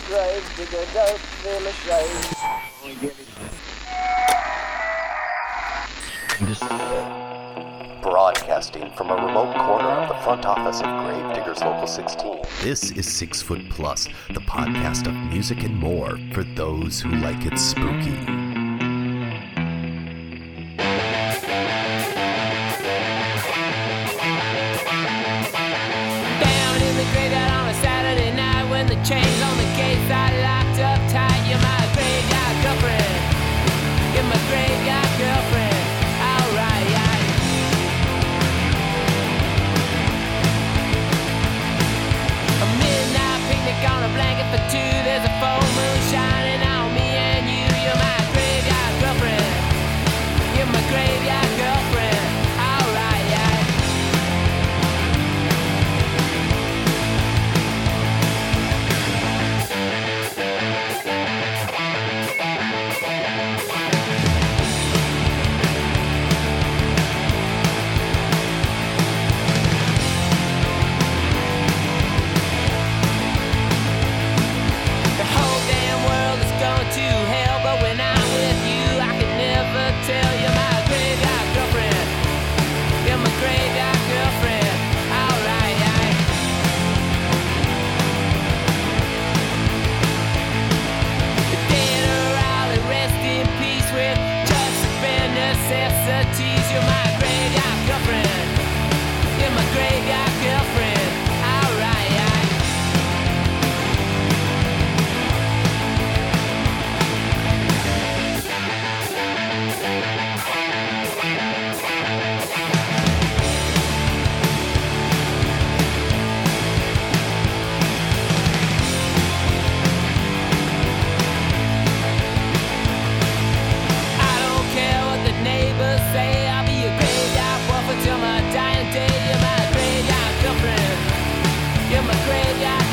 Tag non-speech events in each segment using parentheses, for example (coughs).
the grave, dig a goat, fill a. Broadcasting from a remote corner of the front office of Gravediggers Local 16. This is Six Foot Plus, the podcast of music and more for those who like it spooky. afraid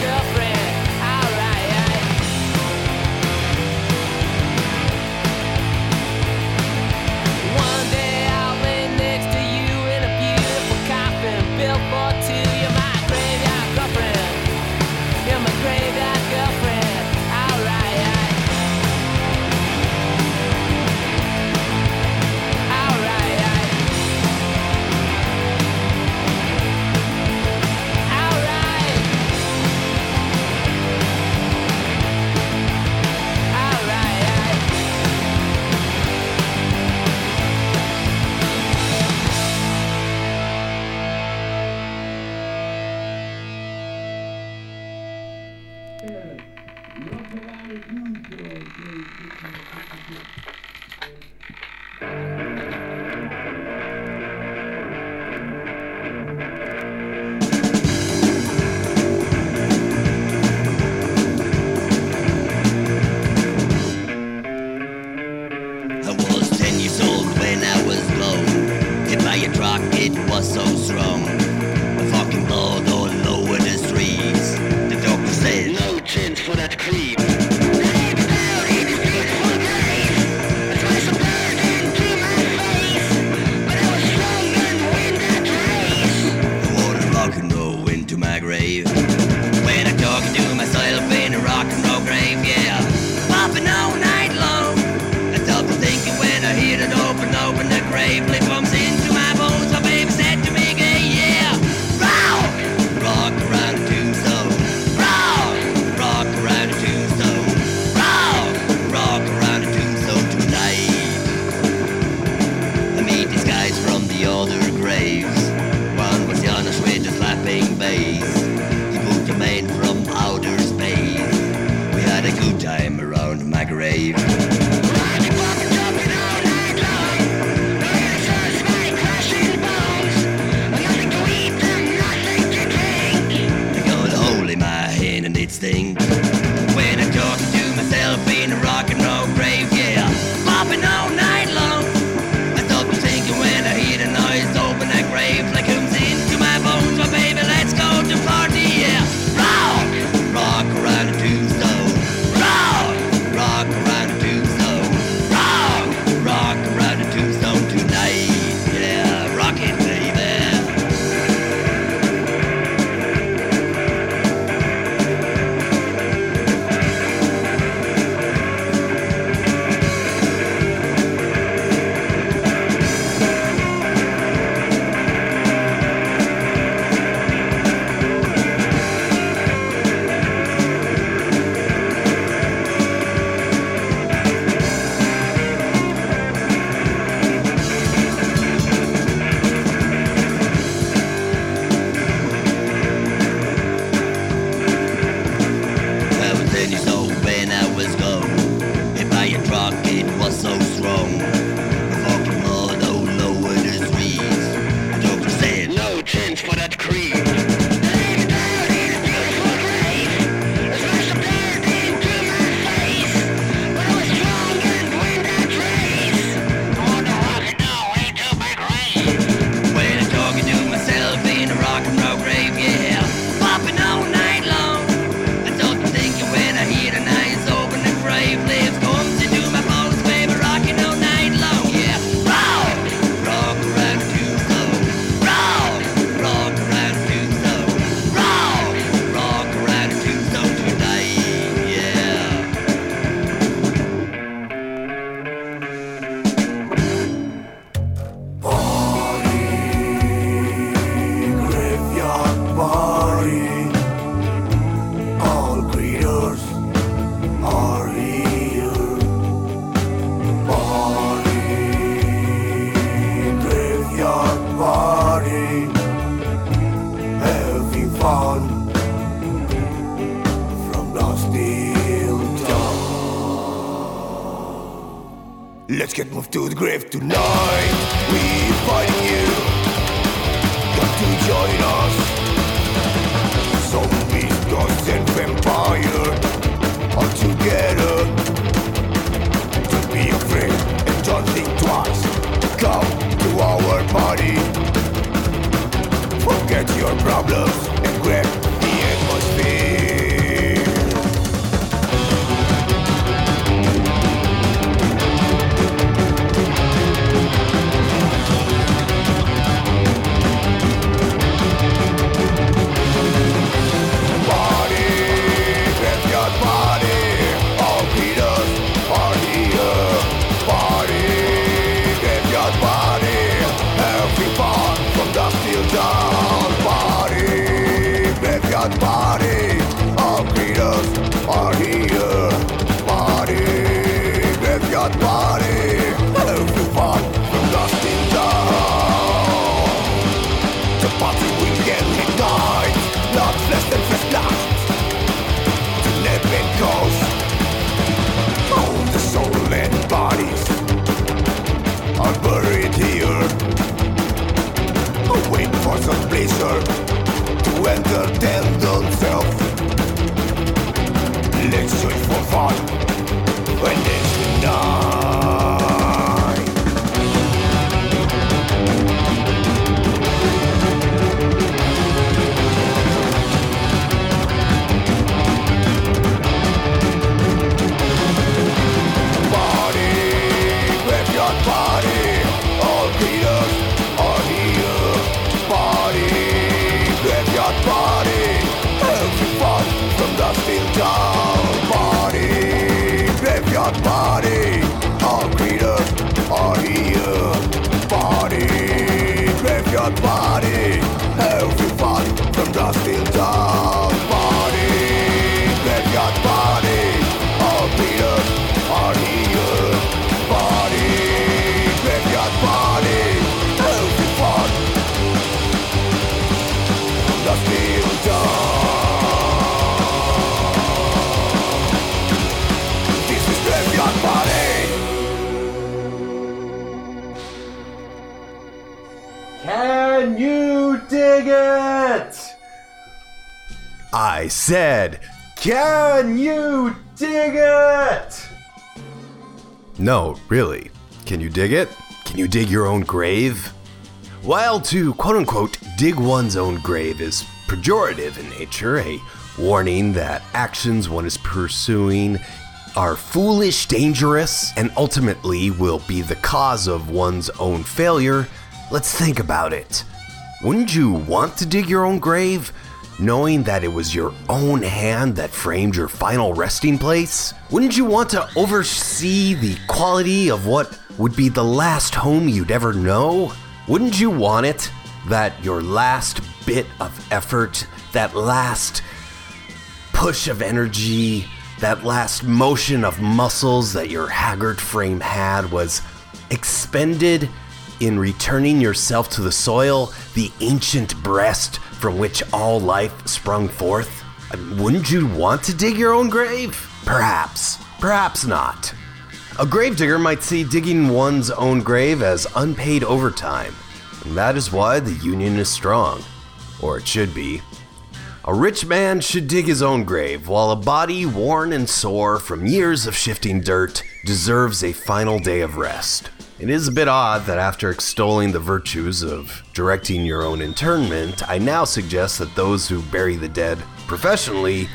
dig it? Can you dig your own grave? While to quote unquote dig one's own grave is pejorative in nature, a warning that actions one is pursuing are foolish, dangerous, and ultimately will be the cause of one's own failure, let's think about it. Wouldn't you want to dig your own grave, knowing that it was your own hand that framed your final resting place? Wouldn't you want to oversee the quality of what would be the last home you'd ever know? Wouldn't you want it that your last bit of effort, that last push of energy, that last motion of muscles that your haggard frame had was expended in returning yourself to the soil, the ancient breast from which all life sprung forth? Wouldn't you want to dig your own grave? Perhaps, perhaps not. A gravedigger might see digging one's own grave as unpaid overtime, and that is why the union is strong. Or it should be. A rich man should dig his own grave, while a body worn and sore from years of shifting dirt deserves a final day of rest. It is a bit odd that after extolling the virtues of directing your own internment, I now suggest that those who bury the dead professionally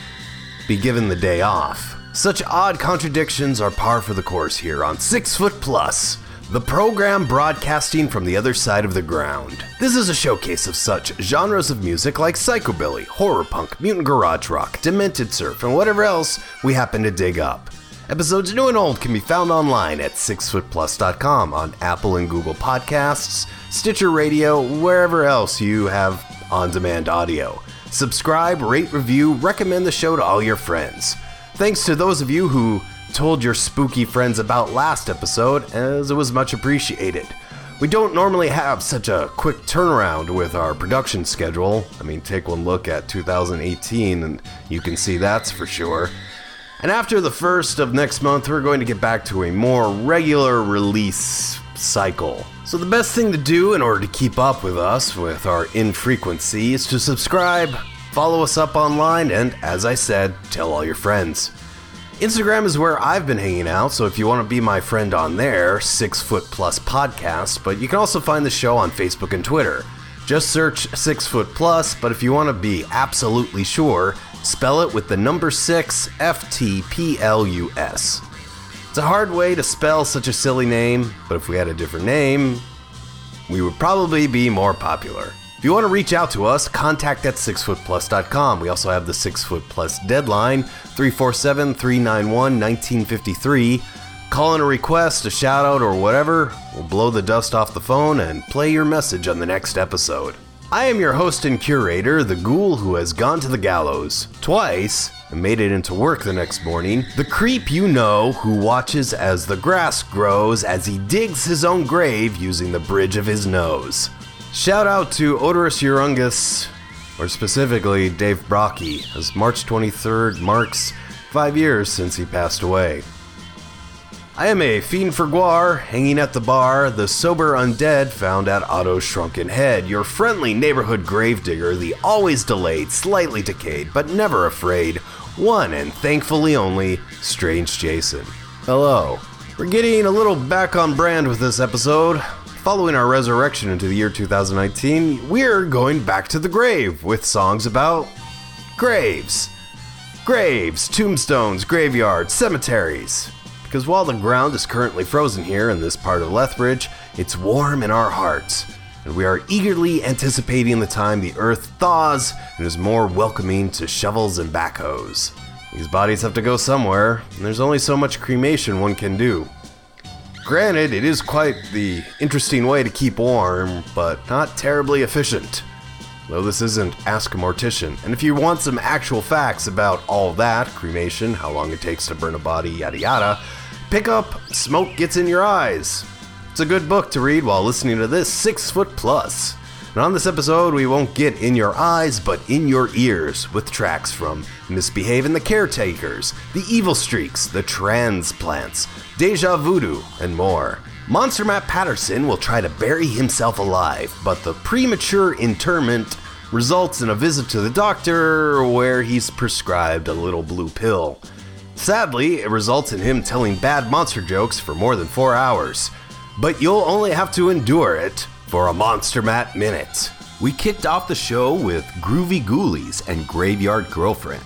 be given the day off. Such odd contradictions are par for the course here on Six Foot Plus, the program broadcasting from the other side of the ground. This is a showcase of such genres of music like psychobilly, horror punk, mutant garage rock, demented surf, and whatever else we happen to dig up. Episodes new and old can be found online at sixfootplus.com on Apple and Google Podcasts, Stitcher Radio, wherever else you have on demand audio. Subscribe, rate, review, recommend the show to all your friends. Thanks to those of you who told your spooky friends about last episode, as it was much appreciated. We don't normally have such a quick turnaround with our production schedule. I mean, take one look at 2018 and you can see that's for sure. And after the first of next month, we're going to get back to a more regular release cycle. So, the best thing to do in order to keep up with us with our infrequency is to subscribe, follow us up online, and as I said, tell all your friends. Instagram is where I've been hanging out, so if you want to be my friend on there, Six Foot Plus Podcast, but you can also find the show on Facebook and Twitter. Just search Six Foot Plus, but if you want to be absolutely sure, spell it with the number six F T P L U S. It's a hard way to spell such a silly name, but if we had a different name, we would probably be more popular. If you want to reach out to us, contact at sixfootplus.com. We also have the Six Foot Plus deadline, 347 391 1953. Call in a request, a shout out, or whatever. We'll blow the dust off the phone and play your message on the next episode. I am your host and curator, the ghoul who has gone to the gallows twice and made it into work the next morning. The creep you know who watches as the grass grows as he digs his own grave using the bridge of his nose. Shout out to Oderus Urungus, or specifically Dave Brockie, as March 23rd marks five years since he passed away. I am a fiend for GWAR, hanging at the bar, the sober undead found at Otto's Shrunken Head, your friendly neighborhood gravedigger, the always delayed, slightly decayed, but never afraid, one and thankfully only, Strange Jason. Hello. We're getting a little back on brand with this episode. Following our resurrection into the year 2019, we're going back to the grave with songs about graves. Graves, tombstones, graveyards, cemeteries. Because while the ground is currently frozen here in this part of Lethbridge, it's warm in our hearts, and we are eagerly anticipating the time the earth thaws and is more welcoming to shovels and backhoes. These bodies have to go somewhere, and there's only so much cremation one can do. Granted, it is quite the interesting way to keep warm, but not terribly efficient. Though this isn't Ask a Mortician. And if you want some actual facts about all that cremation, how long it takes to burn a body, yada yada pick up Smoke Gets in Your Eyes. It's a good book to read while listening to this Six Foot Plus. And on this episode, we won't get in your eyes, but in your ears with tracks from Misbehave and the Caretakers, The Evil Streaks, The Transplants, Deja Voodoo, and more. Monster Matt Patterson will try to bury himself alive, but the premature interment results in a visit to the doctor where he's prescribed a little blue pill. Sadly, it results in him telling bad monster jokes for more than four hours. But you'll only have to endure it for a Monster Matt Minute. We kicked off the show with Groovy Ghoulies and Graveyard Girlfriend.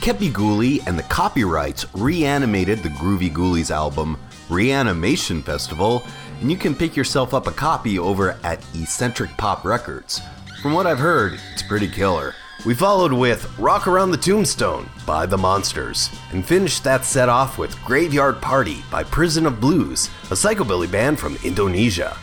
Kepi Ghoulie and the Copyrights reanimated the Groovy Ghoulies album Reanimation Festival, and you can pick yourself up a copy over at Eccentric Pop Records. From what I've heard, it's pretty killer. We followed with Rock Around the Tombstone by The Monsters, and finished that set off with Graveyard Party by Prison of Blues, a psychobilly band from Indonesia.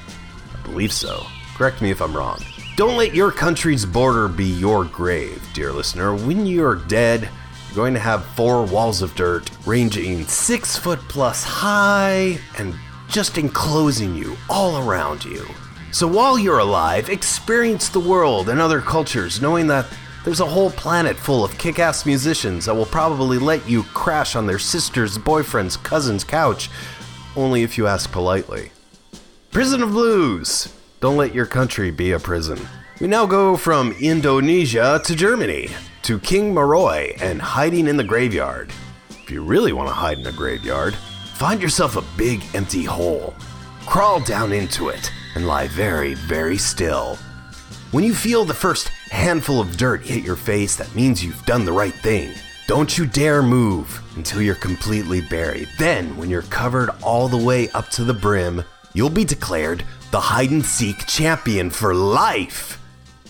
Believe so. Correct me if I'm wrong. Don't let your country's border be your grave, dear listener. When you're dead, you're going to have four walls of dirt ranging six foot plus high and just enclosing you all around you. So while you're alive, experience the world and other cultures, knowing that there's a whole planet full of kick ass musicians that will probably let you crash on their sister's boyfriend's cousin's couch, only if you ask politely. Prison of Blues! Don't let your country be a prison. We now go from Indonesia to Germany, to King Maroi and hiding in the graveyard. If you really want to hide in a graveyard, find yourself a big empty hole. Crawl down into it and lie very, very still. When you feel the first handful of dirt hit your face, that means you've done the right thing. Don't you dare move until you're completely buried. Then, when you're covered all the way up to the brim, you'll be declared the hide and seek champion for life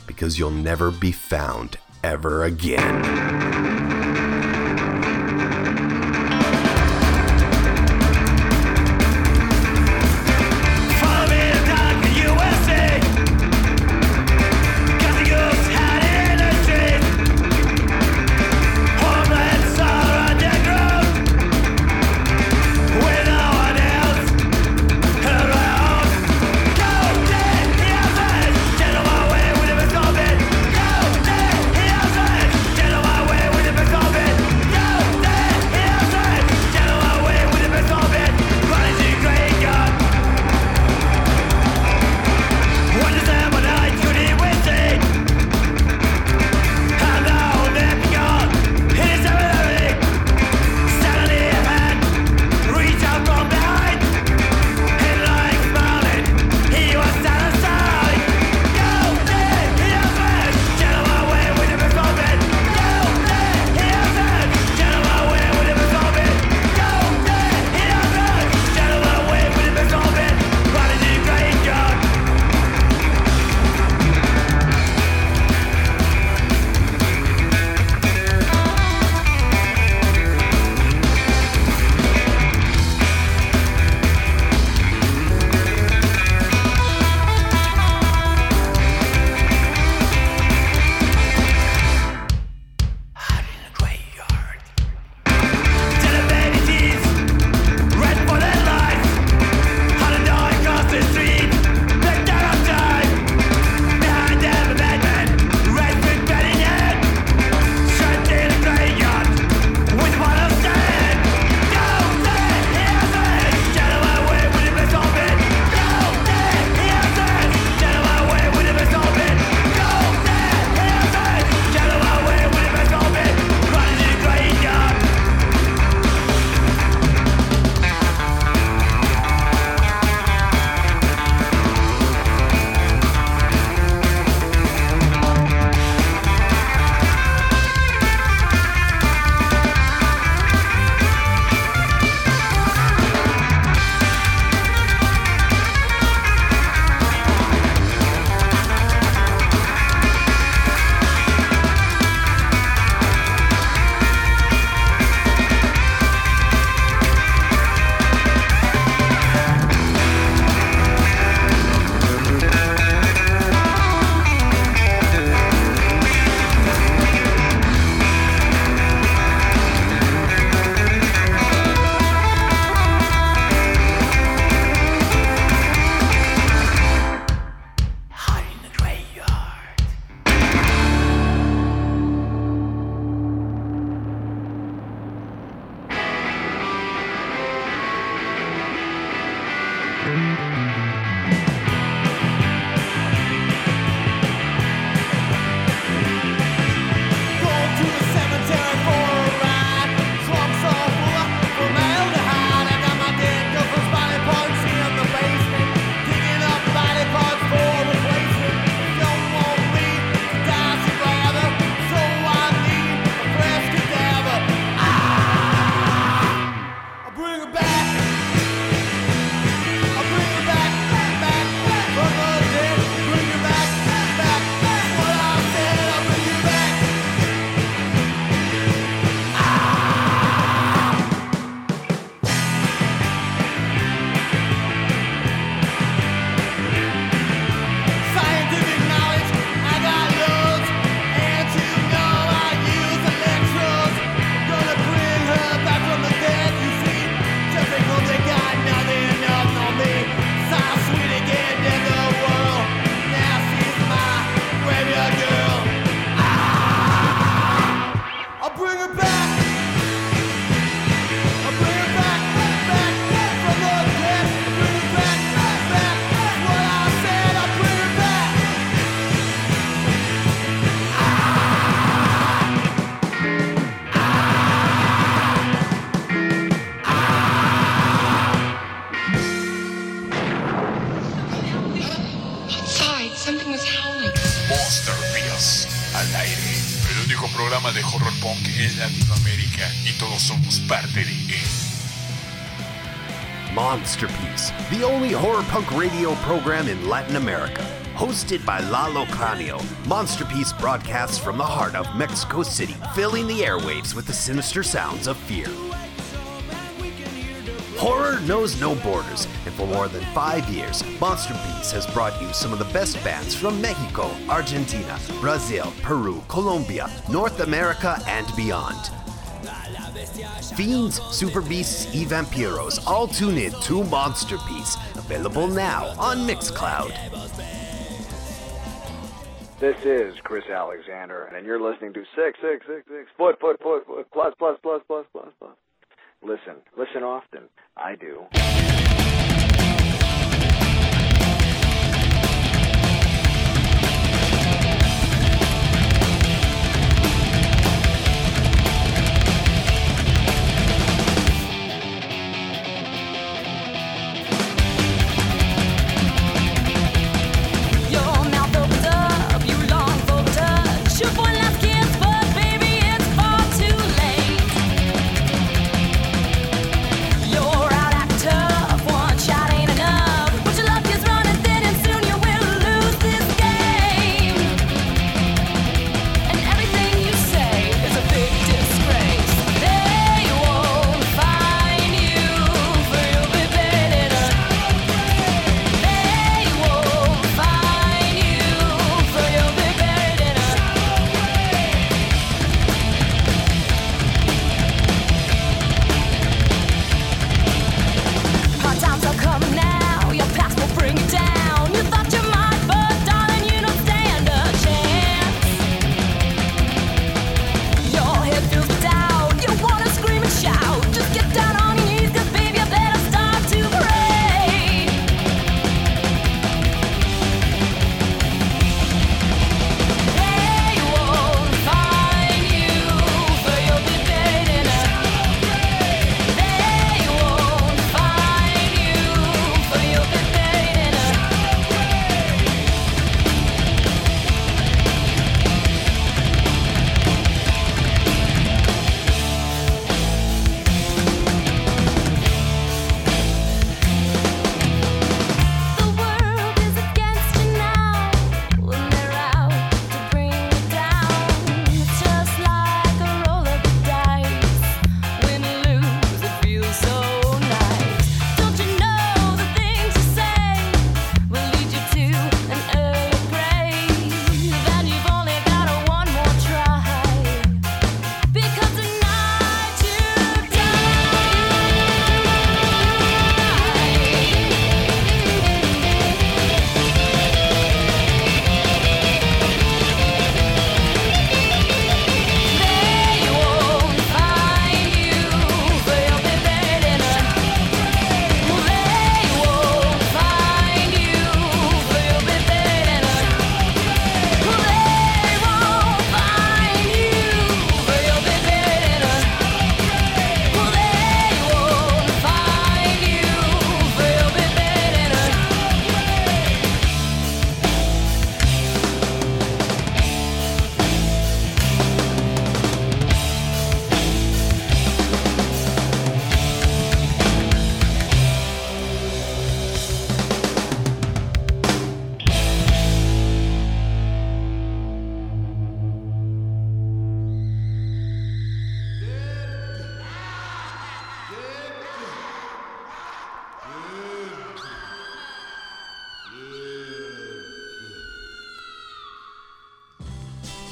because you'll never be found ever again. En Latinoamérica y todos somos parte de él. Monsterpiece, the only horror punk radio program in Latin America. Hosted by Lalo Cranio, Monsterpiece broadcasts from the heart of Mexico City, filling the airwaves with the sinister sounds of fear. Horror knows no borders, and for more than five years, Monsterpiece has brought you some of the best bands from Mexico, Argentina, Brazil, Peru, Colombia, North America, and beyond. Fiends, Super Beasts, e Vampiros, all tune in to Monsterpiece, available now on Mixcloud. This is Chris Alexander, and you're listening to six six six six foot foot foot foot plus plus plus plus plus plus. Listen, listen often. I do.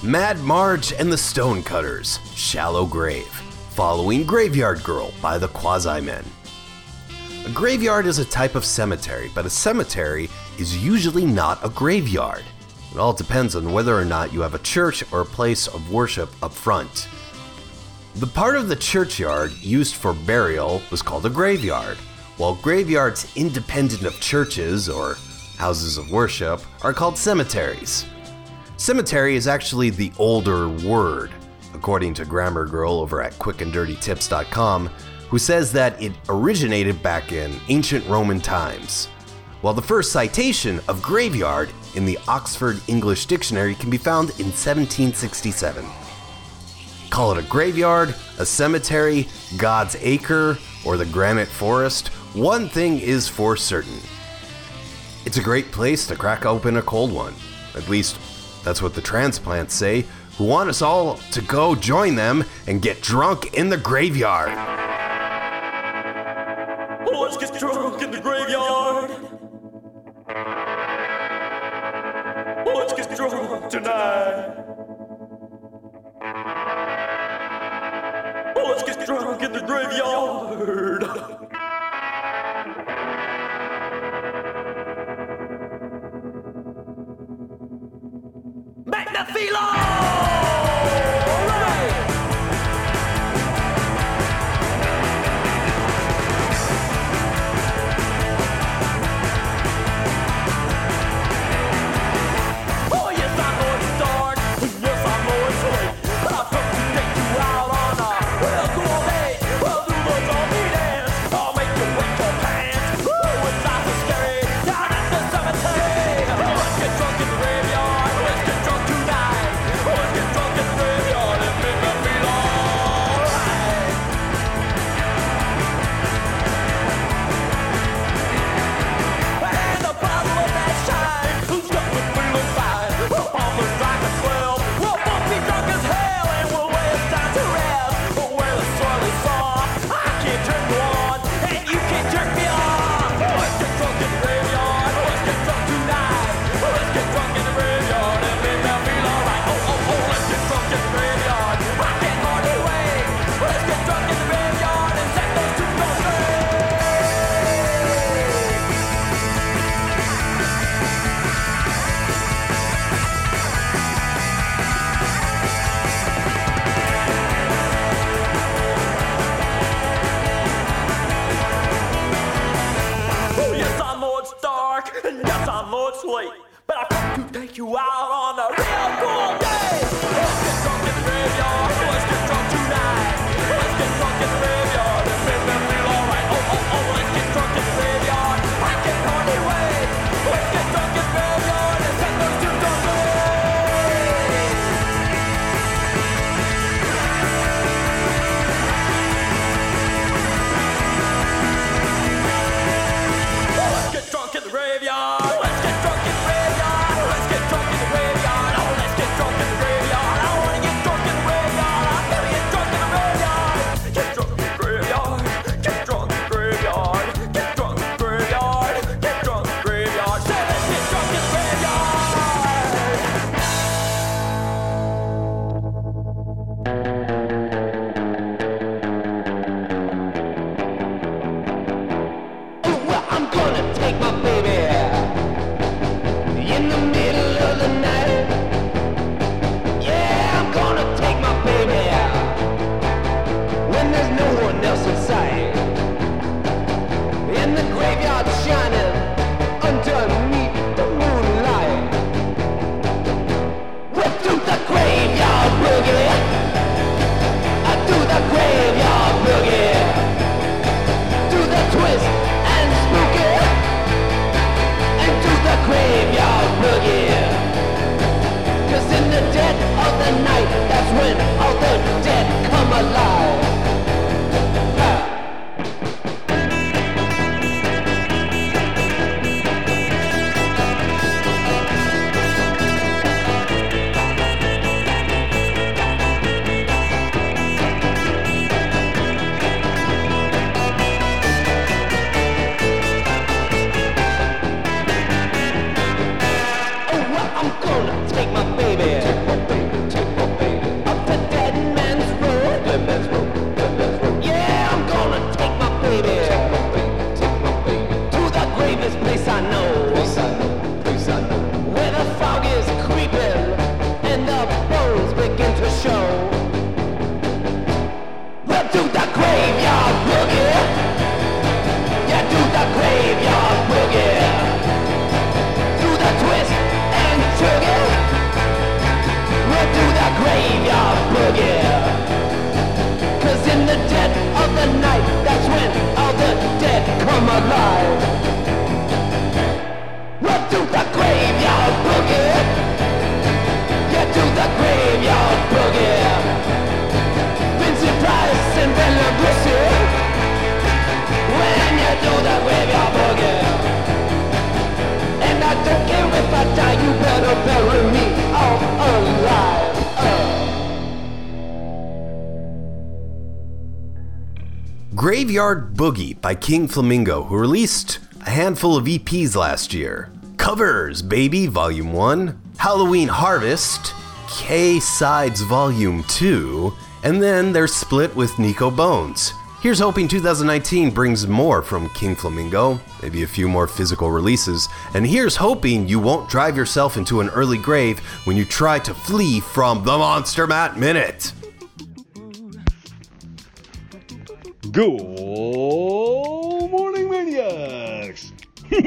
Mad Marge and the Stonecutters, Shallow Grave, following Graveyard Girl by the Quasi Men. A graveyard is a type of cemetery, but a cemetery is usually not a graveyard. It all depends on whether or not you have a church or a place of worship up front. The part of the churchyard used for burial was called a graveyard, while graveyards independent of churches or houses of worship are called cemeteries. Cemetery is actually the older word, according to Grammar Girl over at quickanddirtytips.com, who says that it originated back in ancient Roman times. While the first citation of graveyard in the Oxford English Dictionary can be found in 1767. Call it a graveyard, a cemetery, God's Acre, or the Granite Forest, one thing is for certain. It's a great place to crack open a cold one, at least that's what the transplants say, who want us all to go join them and get drunk in the graveyard. Let's get drunk in the graveyard. Let's get drunk tonight. Let's get drunk in the graveyard. (laughs) ah Graveyard Boogie by King Flamingo, who released a handful of EPs last year. Covers, Baby, Volume 1, Halloween Harvest, K Sides Volume 2, and then they're split with Nico Bones. Here's hoping 2019 brings more from King Flamingo, maybe a few more physical releases, and here's hoping you won't drive yourself into an early grave when you try to flee from the Monster Matt Minute. Good morning, maniacs! (coughs) oh,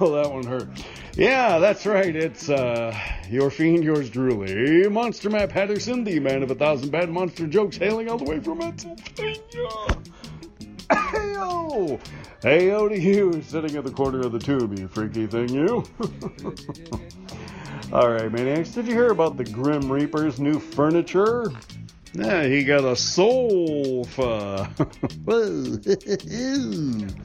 that one hurt. Yeah, that's right. It's uh, your fiend, yours truly, Monster Matt Patterson, the man of a thousand bad monster jokes, hailing all the way from Pennsylvania. Heyo! Heyo to you, sitting at the corner of the tube, you freaky thing, you. (laughs) All right, maniacs, did you hear about the Grim Reaper's new furniture? Yeah, he got a sofa. (laughs) (laughs)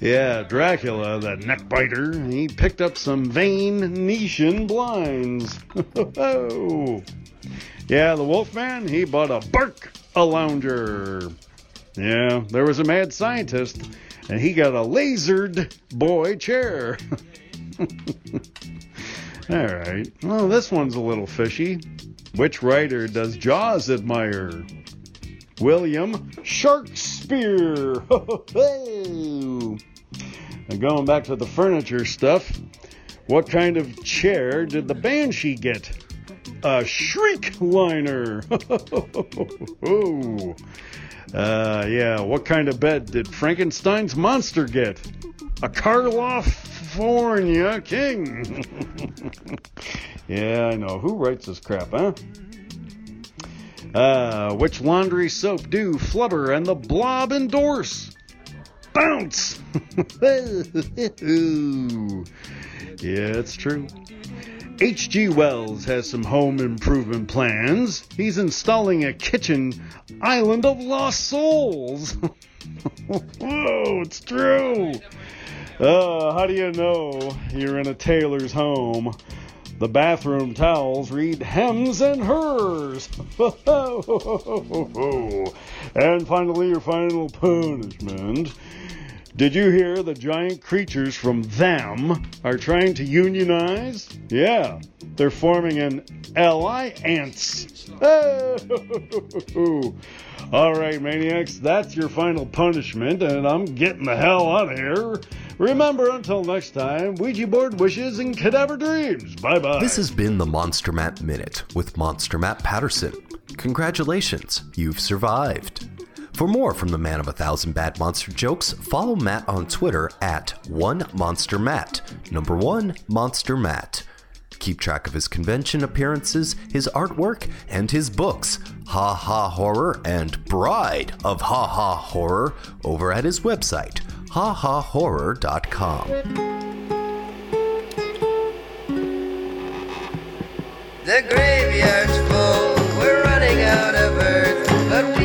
Yeah, Dracula, the neck biter, he picked up some Venetian blinds. (laughs) Yeah, the Wolfman, he bought a Bark a lounger. Yeah, there was a mad scientist, and he got a lasered boy chair. All right. Well, this one's a little fishy. Which writer does Jaws admire? William Shakespeare. (laughs) and going back to the furniture stuff, what kind of chair did the Banshee get? A shriek liner. (laughs) uh, yeah, what kind of bed did Frankenstein's monster get? A California king. (laughs) yeah, I know. Who writes this crap, huh? Uh, which laundry soap do Flubber and the Blob endorse? Bounce! (laughs) yeah, it's true. H.G. Wells has some home improvement plans. He's installing a kitchen island of lost souls. (laughs) Whoa, it's true. Uh, how do you know you're in a tailor's home? The bathroom towels read hems and hers. (laughs) and finally, your final punishment. Did you hear the giant creatures from them are trying to unionize? Yeah, they're forming an alliance. (laughs) All right, maniacs, that's your final punishment, and I'm getting the hell out of here. Remember, until next time, Ouija board wishes and cadaver dreams. Bye bye. This has been the Monster Matt Minute with Monster Matt Patterson. Congratulations, you've survived. For more from the man of a thousand bad monster jokes, follow Matt on Twitter at one monster Matt, number one monster Matt. Keep track of his convention appearances, his artwork, and his books, Ha Ha Horror and Bride of Ha Ha Horror, over at his website, hahahorror.com. The graveyard's full, we're running out of earth, but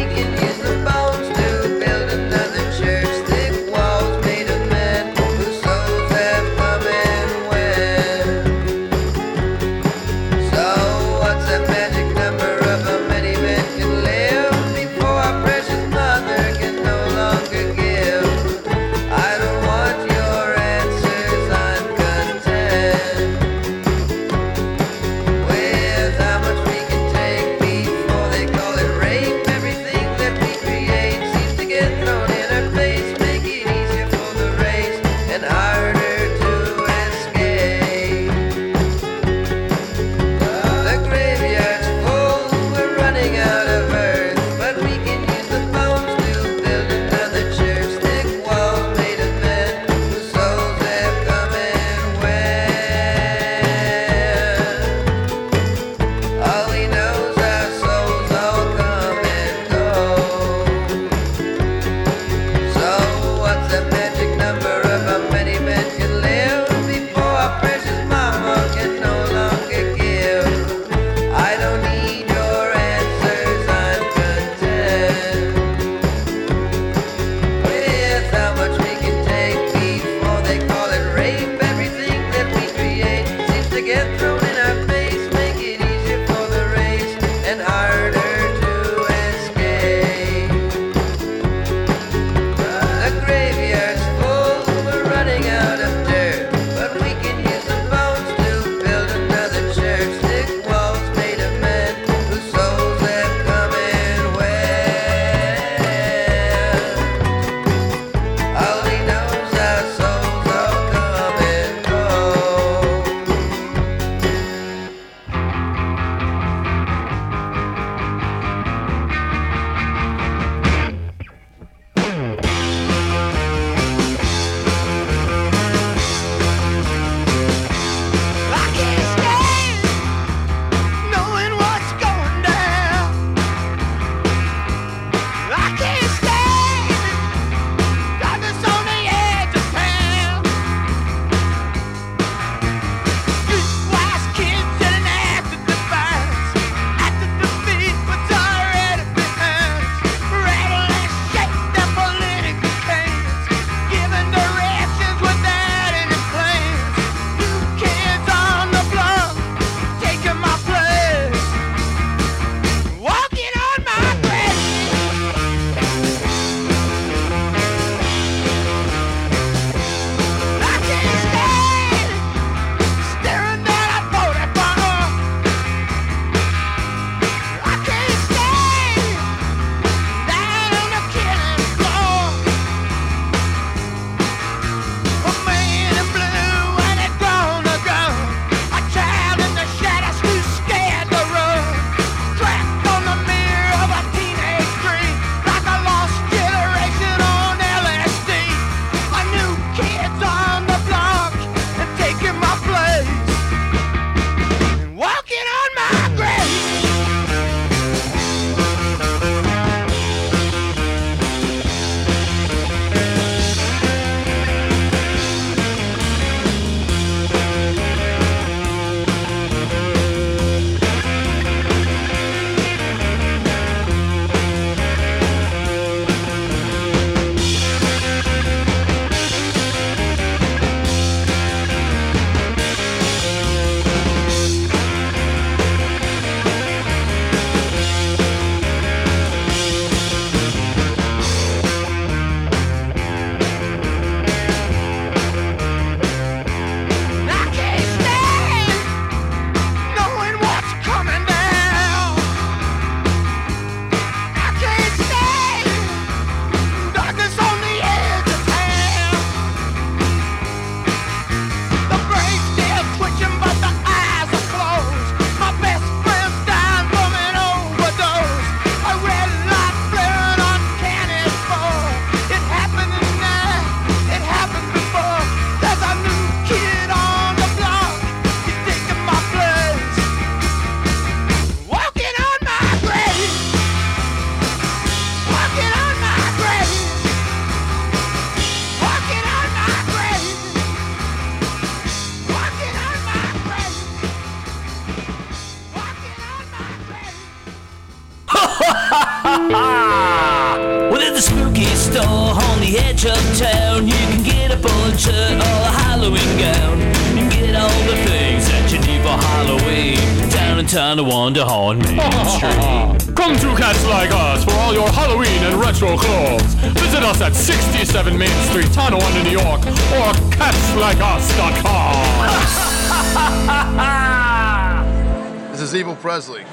Down in to wander on Main Street. (laughs) Come to Cats Like Us for all your Halloween and retro clothes. Visit us at 67 Main Street, Tonawanda, New York, or catslikeus.com. (laughs) This is Evil Presley.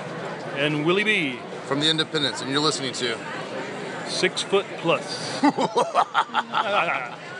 And Willie B. From the Independents, and you're listening to Six Foot Plus. (laughs)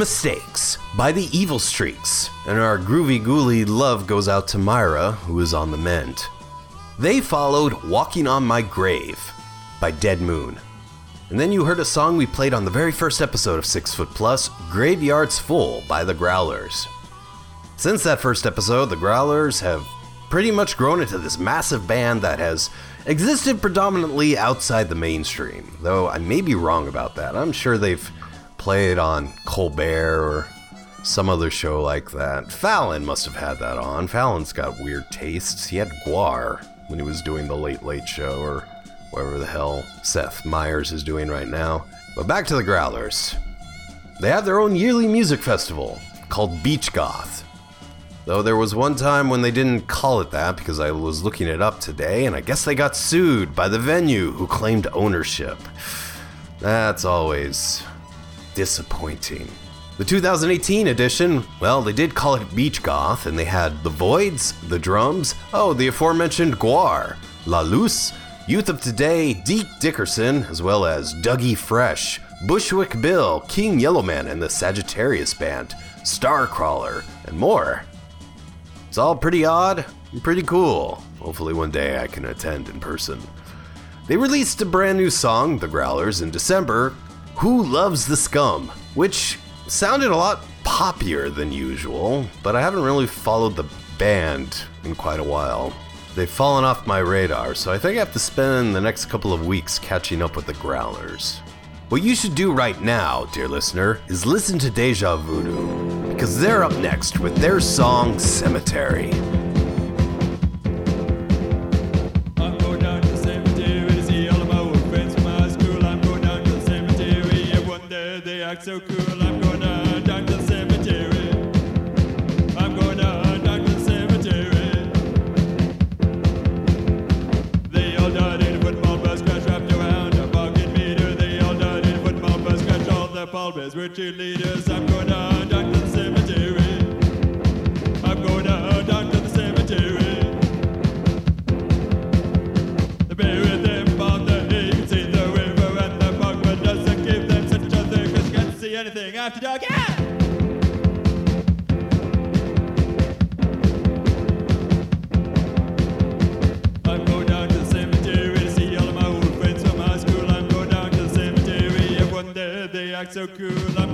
Mistakes by the Evil Streaks, and our groovy ghouly love goes out to Myra, who is on the mend. They followed Walking on My Grave by Dead Moon. And then you heard a song we played on the very first episode of Six Foot Plus, Graveyards Full by the Growlers. Since that first episode, the Growlers have pretty much grown into this massive band that has existed predominantly outside the mainstream, though I may be wrong about that. I'm sure they've played on Colbert or some other show like that. Fallon must have had that on. Fallon's got weird tastes. He had GWAR when he was doing the Late Late Show or whatever the hell Seth Meyers is doing right now. But back to the Growlers. They have their own yearly music festival called Beach Goth. Though there was one time when they didn't call it that because I was looking it up today, and I guess they got sued by the venue who claimed ownership. That's always disappointing. The 2018 edition, well, they did call it Beach Goth, and they had The Voidz, The Drums, oh, the aforementioned GWAR, La Luce, Youth of Today, Deke Dickerson, as well as Dougie Fresh, Bushwick Bill, King Yellowman, and the Sagittarius Band, Starcrawler, and more. It's all pretty odd and pretty cool. Hopefully, one day I can attend in person. They released a brand new song, The Growlers, in December. Who Loves the Scum, which sounded a lot poppier than usual, but I haven't really followed the band in quite a while. They've fallen off my radar, so I think I have to spend the next couple of weeks catching up with the Growlers. What you should do right now, dear listener, is listen to Deja Voodoo, because they're up next with their song Cemetery. Act so cool. I'm down to the cemetery. I'm down to the cemetery. They all died in a football bus crash wrapped around a parking meter. They all died in a football bus crash. All their pallbearers were cheerleaders. I'm going there, they act so cool. I'm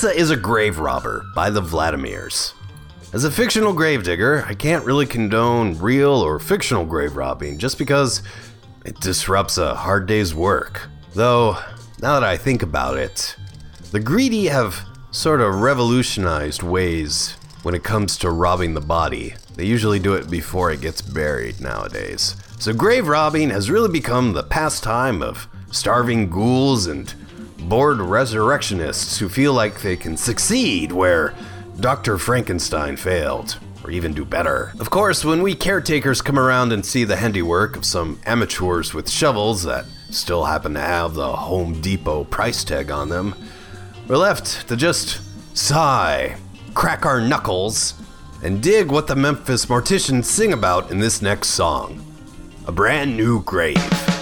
Alyssa is a grave robber by the Vladimirs. As a fictional gravedigger, I can't really condone real or fictional grave robbing just because it disrupts a hard day's work. Though, now that I think about it, the greedy have sort of revolutionized ways when it comes to robbing the body. They usually do it before it gets buried nowadays. So grave robbing has really become the pastime of starving ghouls and bored resurrectionists who feel like they can succeed where Dr. Frankenstein failed, or even do better. Of course, when we caretakers come around and see the handiwork of some amateurs with shovels that still happen to have the Home Depot price tag on them, we're left to just sigh, crack our knuckles, and dig what the Memphis Morticians sing about in this next song A Brand New Grave.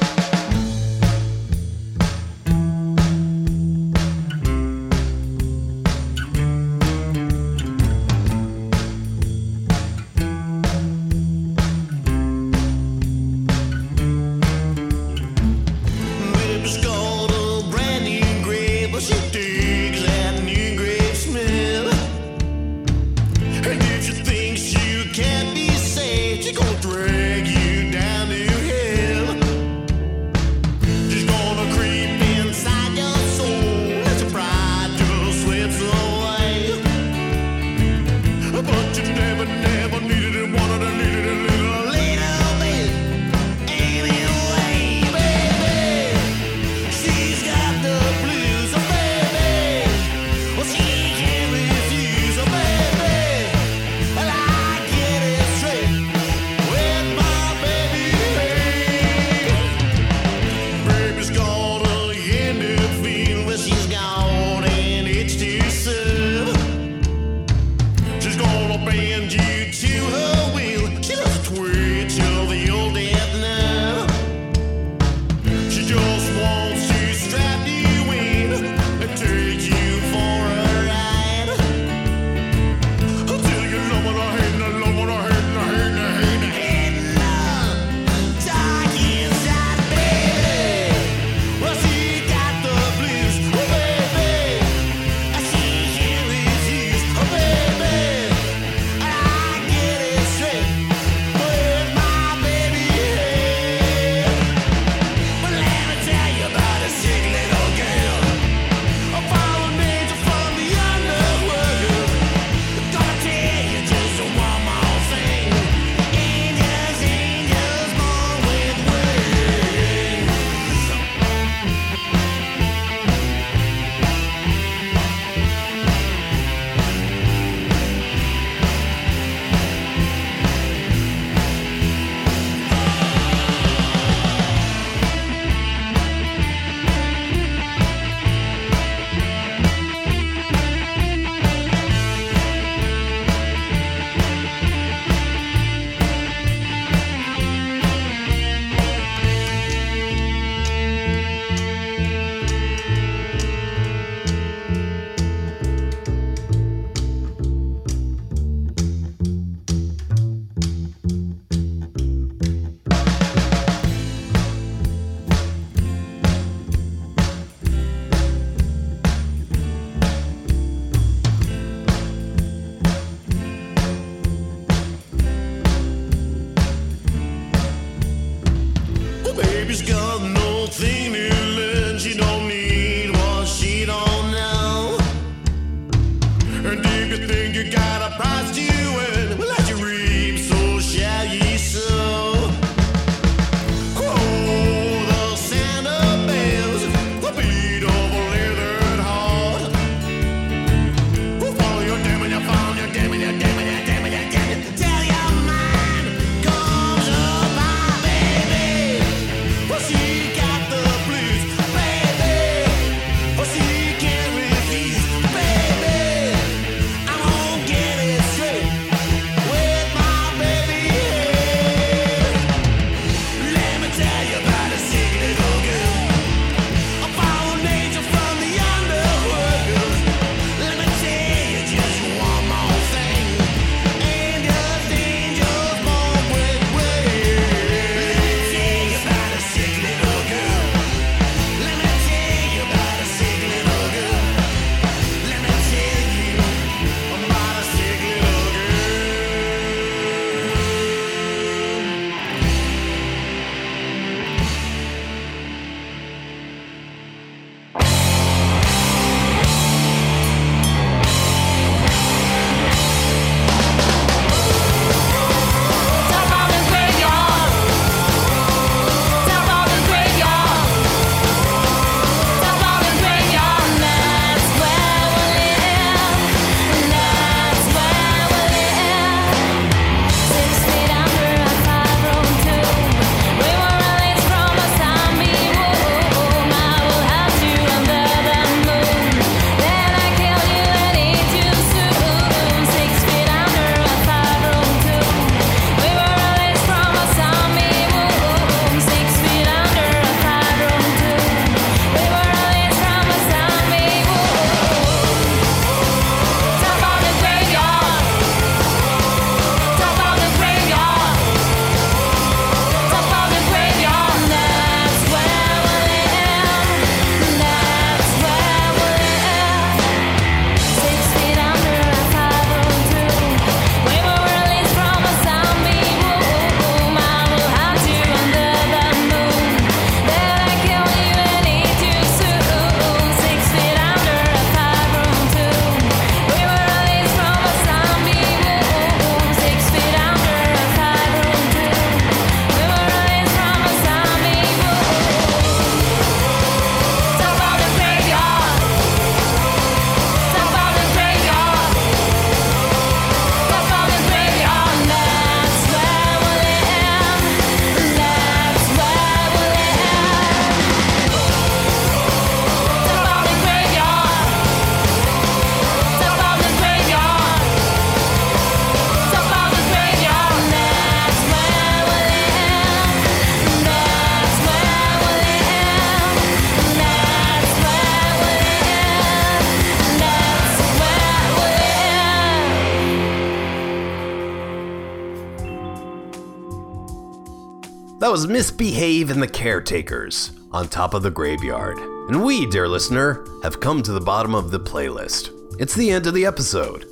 That was Misbehave and the Caretakers on top of the graveyard. And we, dear listener, have come to the bottom of the playlist. It's the end of the episode.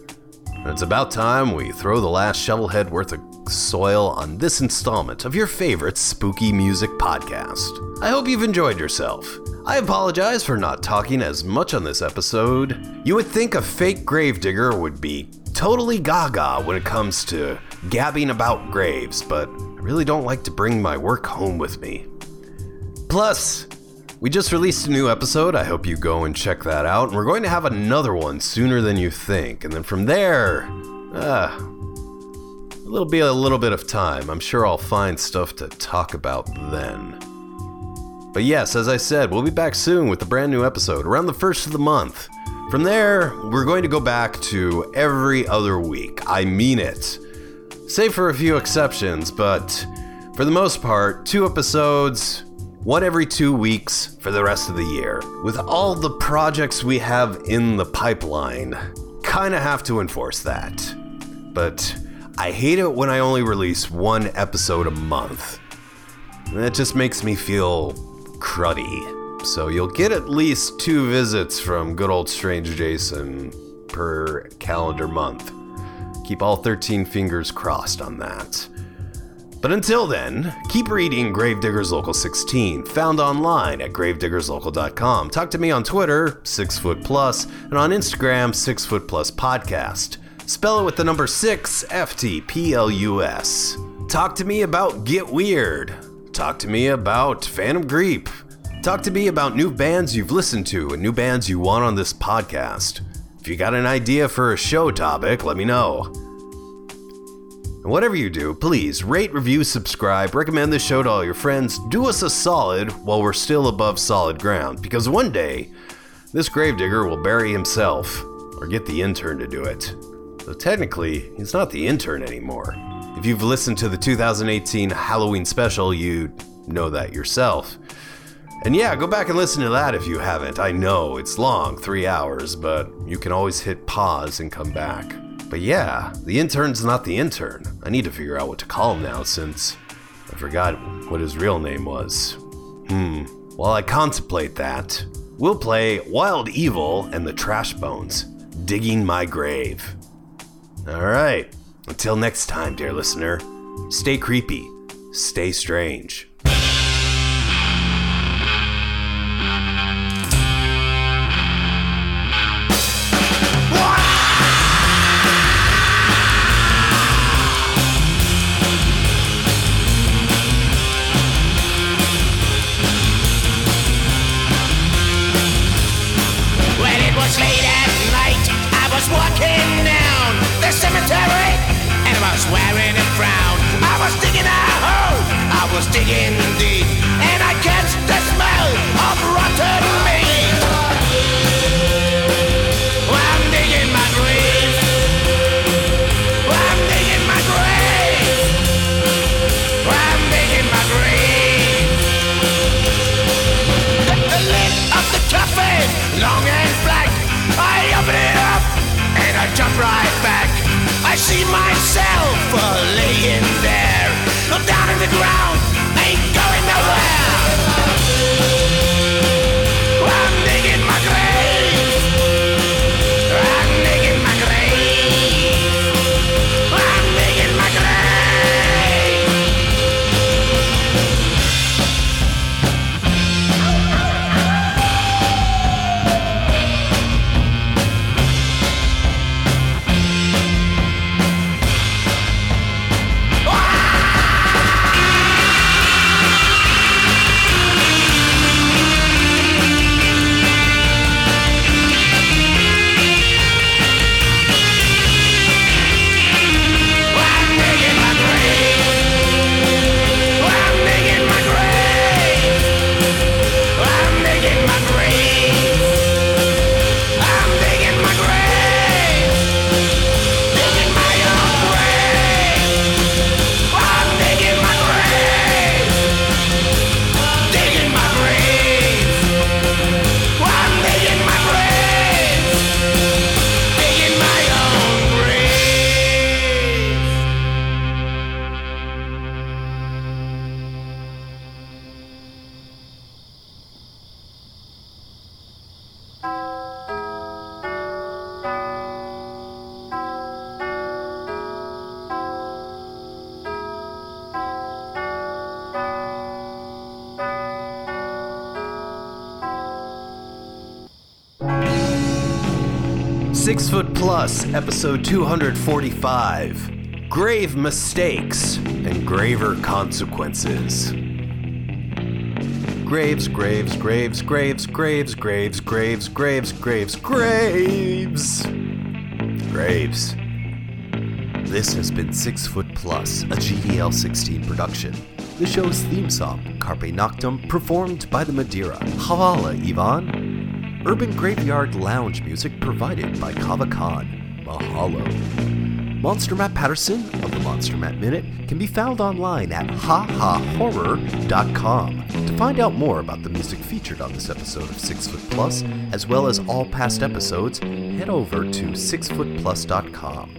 And it's about time we throw the last shovelhead worth of soil on this installment of your favorite spooky music podcast. I hope you've enjoyed yourself. I apologize for not talking as much on this episode. You would think a fake gravedigger would be totally gaga when it comes to gabbing about graves, but really don't like to bring my work home with me. Plus, we just released a new episode. I hope you go and check that out. And we're going to have another one sooner than you think. And then from there, uh, it'll be a little bit of time. I'm sure I'll find stuff to talk about then. But yes, as I said, we'll be back soon with a brand new episode around the first of the month. From there, we're going to go back to every other week. I mean it. Save for a few exceptions, but for the most part, two episodes, one every two weeks for the rest of the year. With all the projects we have in the pipeline, kinda have to enforce that. But I hate it when I only release one episode a month. That just makes me feel cruddy. So you'll get at least two visits from good old Strange Jason per calendar month. Keep all 13 fingers crossed on that. But until then, keep reading Gravediggers Local 16, found online at gravediggerslocal.com. Talk to me on Twitter, 6 foot plus, and on Instagram, 6 foot plus podcast. Spell it with the number 6 F T P L U S. Talk to me about Get Weird. Talk to me about Phantom Creep. Talk to me about new bands you've listened to and new bands you want on this podcast. If you got an idea for a show topic, let me know. And whatever you do, please rate, review, subscribe, recommend the show to all your friends. Do us a solid while we're still above solid ground, because one day, this gravedigger will bury himself, or get the intern to do it. Though technically, he's not the intern anymore. If you've listened to the 2018 Halloween special, you know that yourself. And yeah, go back and listen to that if you haven't. I know it's long, three hours, but you can always hit pause and come back. But yeah, the intern's not the intern. I need to figure out what to call him now since I forgot what his real name was. Hmm, while I contemplate that, we'll play Wild Evel and the Trashbones, Digging My Grave. Alright, until next time, dear listener, stay creepy, stay strange. Digging deep, and I catch the smell of rotten meat. I'm digging my grave. I'm digging my grave. I'm digging my grave. The, lid of the long and black. I open it up and I jump right back. I see myself uh, laying there, down in the ground, episode 245 Grave Mistakes and Graver Consequences. Graves, graves, graves, graves, graves, graves, graves, graves, graves, graves. Graves. This has been Six Foot Plus, a GDL 16 production. The show's theme song, Carpe Noctem, performed by the Madeira. Havala, Ivan. Urban Graveyard Lounge music provided by Kava Kon. Mahalo. Monster Matt Patterson of the Monster Matt Minute can be found online at hahahorror.com. To find out more about the music featured on this episode of Six Foot Plus, as well as all past episodes, head over to sixfootplus.com.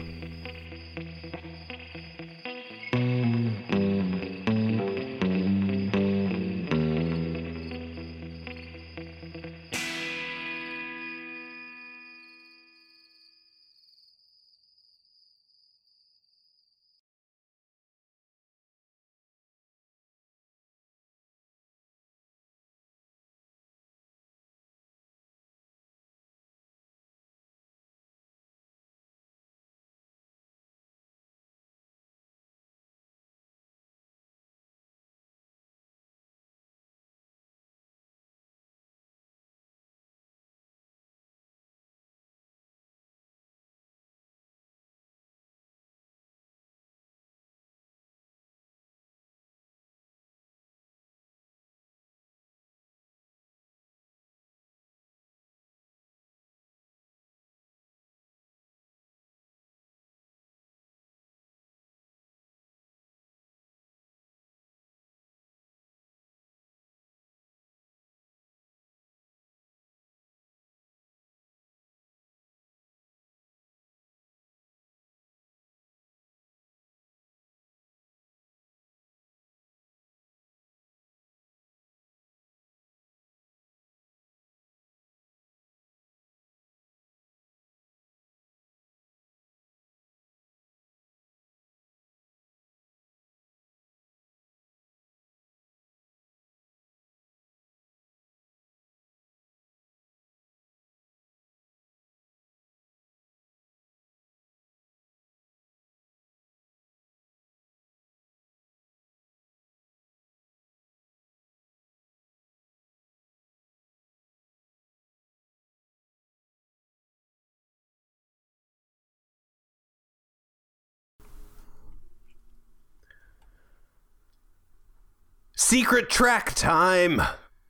Secret track time!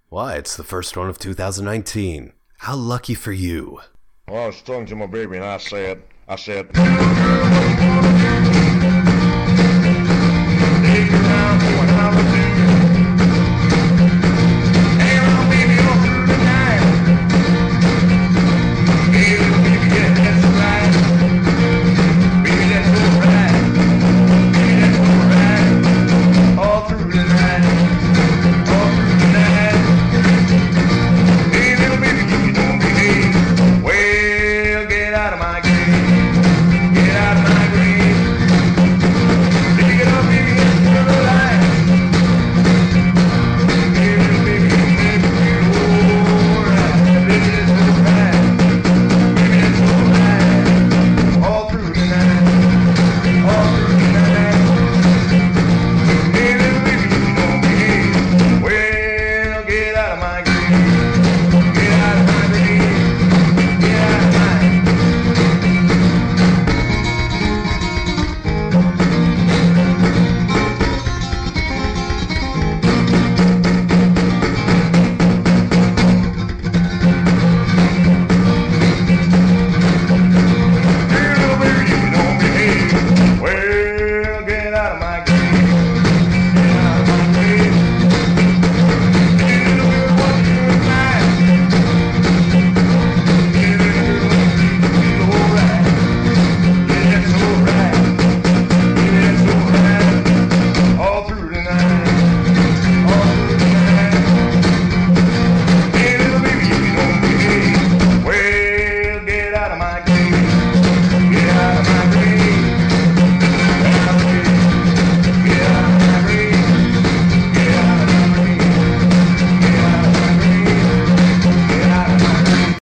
Why, it's the first one of 2019. How lucky for you. Well, I was talking to my baby and I said, I said, Take your time for